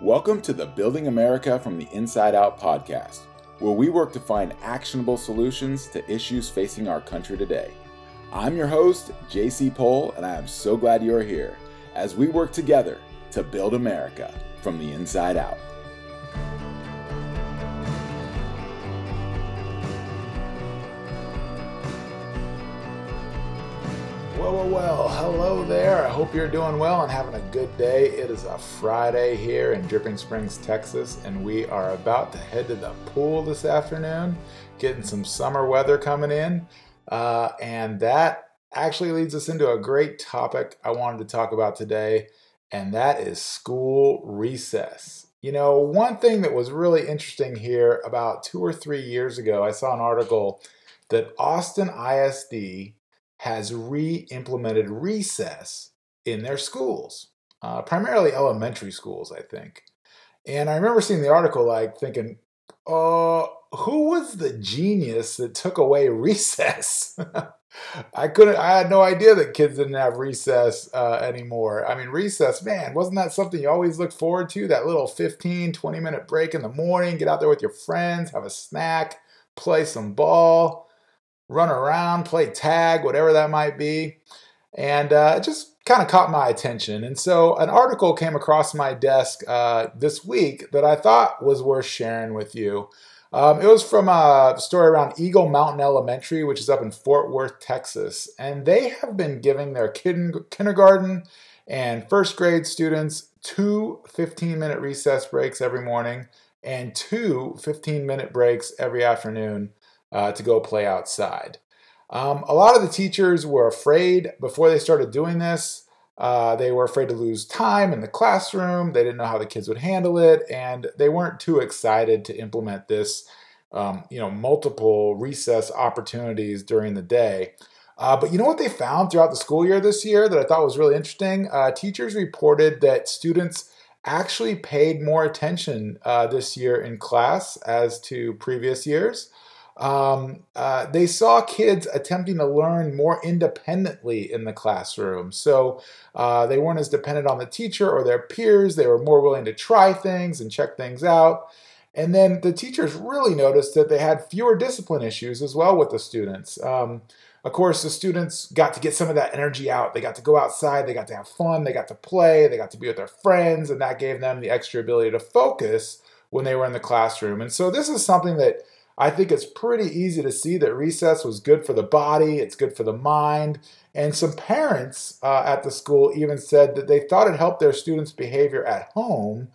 Welcome to the Building America from the Inside Out podcast, where we work to find actionable solutions to issues facing our country today. I'm your host, JC Pohl, and I am so glad you're here as we work together to build America from the inside out. Well, well, hello there. I hope you're doing well and having a good day. It is a Friday here in Dripping Springs, Texas, and we are about to head to the pool this afternoon, getting some summer weather coming in. Uh, and that actually leads us into a great topic I wanted to talk about today, and that is school recess. You know, one thing that was really interesting here about two or three years ago, I saw an article that Austin ISD has re implemented recess in their schools, uh, primarily elementary schools, I think. And I remember seeing the article, like thinking, uh, who was the genius that took away recess? I couldn't, I had no idea that kids didn't have recess uh, anymore. I mean, recess, man, wasn't that something you always looked forward to? That little 15, 20 minute break in the morning, get out there with your friends, have a snack, play some ball run around, play tag, whatever that might be. And uh, it just kind of caught my attention. And so an article came across my desk uh, this week that I thought was worth sharing with you. Um, it was from a story around Eagle Mountain Elementary, which is up in Fort Worth, Texas. And they have been giving their kindergarten and first grade students two 15 minute recess breaks every morning and two 15 minute breaks every afternoon uh, to go play outside. Um, a lot of the teachers were afraid before they started doing this. Uh, they were afraid to lose time in the classroom. They didn't know how the kids would handle it, and they weren't too excited to implement this. Um, you know, multiple recess opportunities during the day. Uh, but you know what they found throughout the school year this year that I thought was really interesting? Uh, teachers reported that students actually paid more attention uh, this year in class as to previous years. Um, uh, they saw kids attempting to learn more independently in the classroom. So uh, they weren't as dependent on the teacher or their peers. They were more willing to try things and check things out. And then the teachers really noticed that they had fewer discipline issues as well with the students. Um, of course, the students got to get some of that energy out. They got to go outside, they got to have fun, they got to play, they got to be with their friends, and that gave them the extra ability to focus when they were in the classroom. And so, this is something that I think it's pretty easy to see that recess was good for the body, it's good for the mind. And some parents uh, at the school even said that they thought it helped their students' behavior at home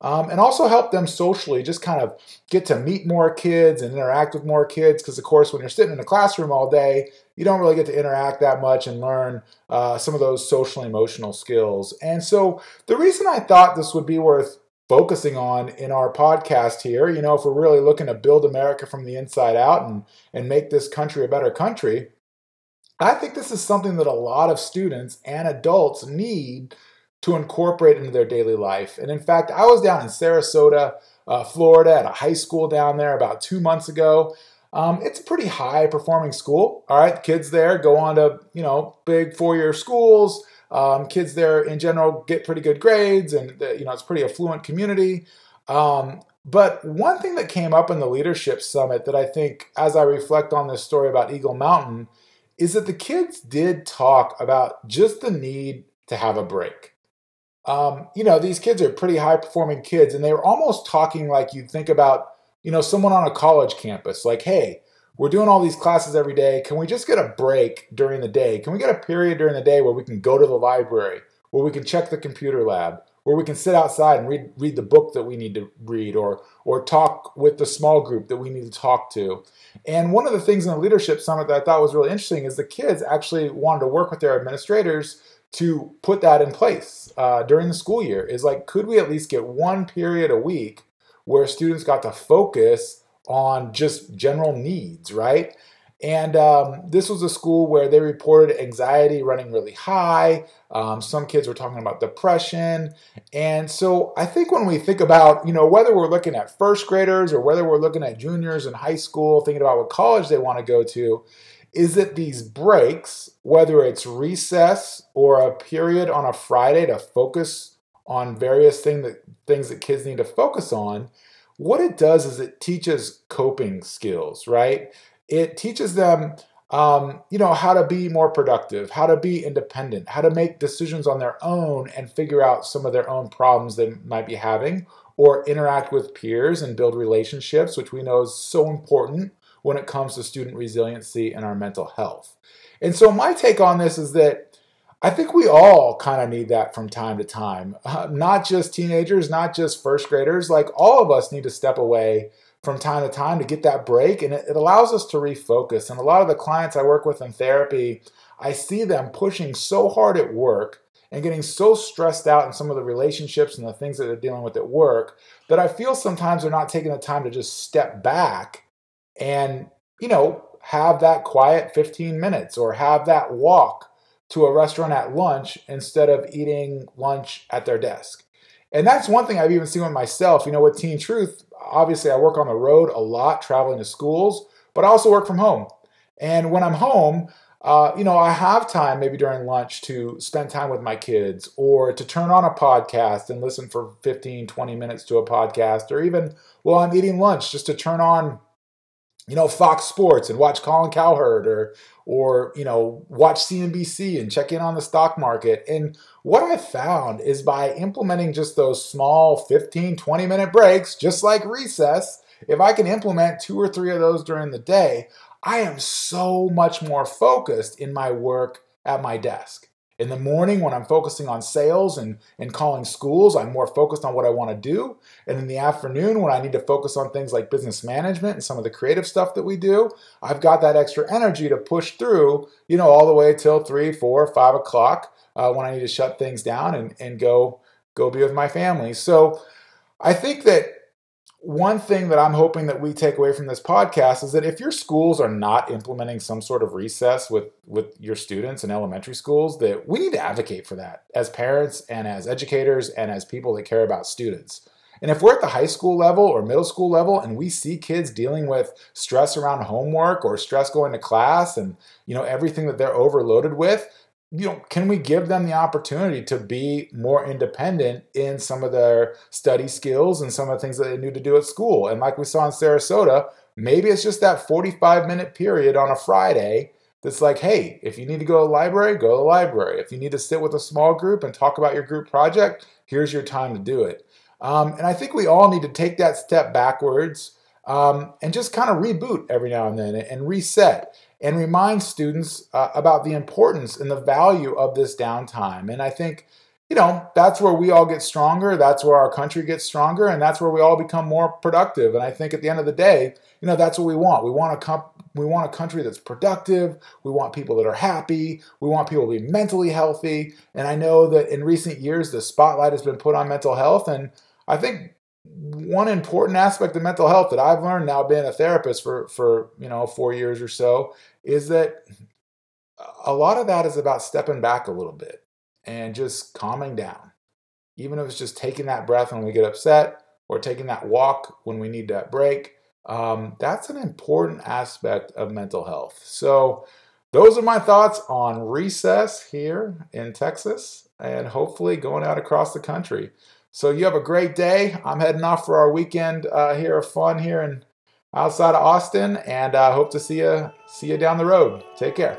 um, and also helped them socially, just kind of get to meet more kids and interact with more kids. Because, of course, when you're sitting in a classroom all day, you don't really get to interact that much and learn uh, some of those social emotional skills. And so, the reason I thought this would be worth focusing on in our podcast here. You know, if we're really looking to build America from the inside out and, and make this country a better country, I think this is something that a lot of students and adults need to incorporate into their daily life. And in fact, I was down in Sarasota, uh, Florida, at a high school down there about two months ago. Um, it's a pretty high performing school. All right, kids there go on to you know big four year schools. Um, kids there in general get pretty good grades, and you know it's pretty affluent community. Um, but one thing that came up in the leadership summit that I think, as I reflect on this story about Eagle Mountain, is that the kids did talk about just the need to have a break. Um, you know, these kids are pretty high performing kids, and they were almost talking like you'd think about, you know, someone on a college campus, like, hey, we're doing all these classes every day. Can we just get a break during the day? Can we get a period during the day where we can go to the library, where we can check the computer lab, where we can sit outside and read read the book that we need to read or or talk with the small group that we need to talk to. And one of the things in the leadership summit that I thought was really interesting is the kids actually wanted to work with their administrators to put that in place uh, during the school year. Is like, could we at least get one period a week where students got to focus on just general needs, right? And um, this was a school where they reported anxiety running really high. Um, some kids were talking about depression. And so I think when we think about, you know, whether we're looking at first graders or whether we're looking at juniors in high school, thinking about what college they want to go to, is that these breaks, whether it's recess or a period on a Friday to focus on various thing that, things that kids need to focus on, what it does is it teaches coping skills, right? It teaches them, um, you know, how to be more productive, how to be independent, how to make decisions on their own and figure out some of their own problems they might be having, or interact with peers and build relationships, which we know is so important when it comes to student resiliency and our mental health. And so, my take on this is that I think we all kind of need that from time to time. Uh, not just teenagers, not just first graders. Like all of us need to step away from time to time to get that break, and it, it allows us to refocus. And a lot of the clients I work with in therapy, I see them pushing so hard at work and getting so stressed out in some of the relationships and the things that they're dealing with at work that I feel sometimes they're not taking the time to just step back and, you know, have that quiet 15 minutes or have that walk to a restaurant at lunch instead of eating lunch at their desk. And that's one thing I've even seen with myself. You know, with Teen Truth, obviously I work on the road a lot, traveling to schools, but I also work from home. And when I'm home, uh, you know, I have time maybe during lunch to spend time with my kids or to turn on a podcast and listen for 15, 20 minutes to a podcast, or even while I'm eating lunch, just to turn on you know, Fox Sports and watch Colin Cowherd or or you know, watch CNBC and check in on the stock market. And what I found is by implementing just those small 15, 20 minute breaks, just like recess, if I can implement two or three of those during the day, I am so much more focused in my work at my desk. In the morning, when I'm focusing on sales and, and calling schools, I'm more focused on what I want to do. And in the afternoon, when I need to focus on things like business management and some of the creative stuff that we do, I've got that extra energy to push through, you know, all the way till three, four, five o'clock uh, when I need to shut things down and, and go go be with my family. So I think that one thing that I'm hoping that we take away from this podcast is that if your schools are not implementing some sort of recess with with your students in elementary schools, that we need to advocate for that as parents and as educators and as people that care about students. And if we're at the high school level or middle school level and we see kids dealing with stress around homework or stress going to class and you know everything that they're overloaded with, you know, can we give them the opportunity to be more independent in some of their study skills and some of the things that they need to do at school? And like we saw in Sarasota, maybe it's just that 45 minute period on a Friday that's like, hey, if you need to go to the library, go to the library. If you need to sit with a small group and talk about your group project, here's your time to do it. Um, and I think we all need to take that step backwards um, and just kind of reboot every now and then and reset and remind students uh, about the importance and the value of this downtime. And I think, you know, that's where we all get stronger. That's where our country gets stronger, and that's where we all become more productive. And I think at the end of the day, you know, that's what we want. We want a comp- we want a country that's productive. We want people that are happy. We want people to be mentally healthy. And I know that in recent years, the spotlight has been put on mental health. And I think one important aspect of mental health that I've learned now being a therapist for for you know four years or so is that a lot of that is about stepping back a little bit and just calming down. Even if it's just taking that breath when we get upset or taking that walk when we need that break, um, that's an important aspect of mental health. So, those are my thoughts on recess here in Texas and hopefully going out across the country. So you have a great day. I'm heading off for our weekend uh, here of fun here in outside of Austin, and I uh, hope to see you see you down the road. Take care.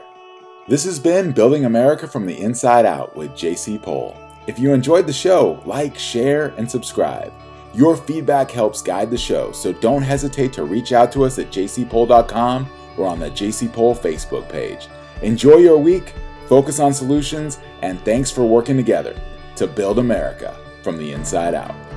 This has been Building America from the Inside Out with JC Pohl. If you enjoyed the show, like, share, and subscribe. Your feedback helps guide the show, so don't hesitate to reach out to us at jcpohl.com or on the JC Pohl Facebook page. Enjoy your week, focus on solutions, and thanks for working together to build America from the inside out.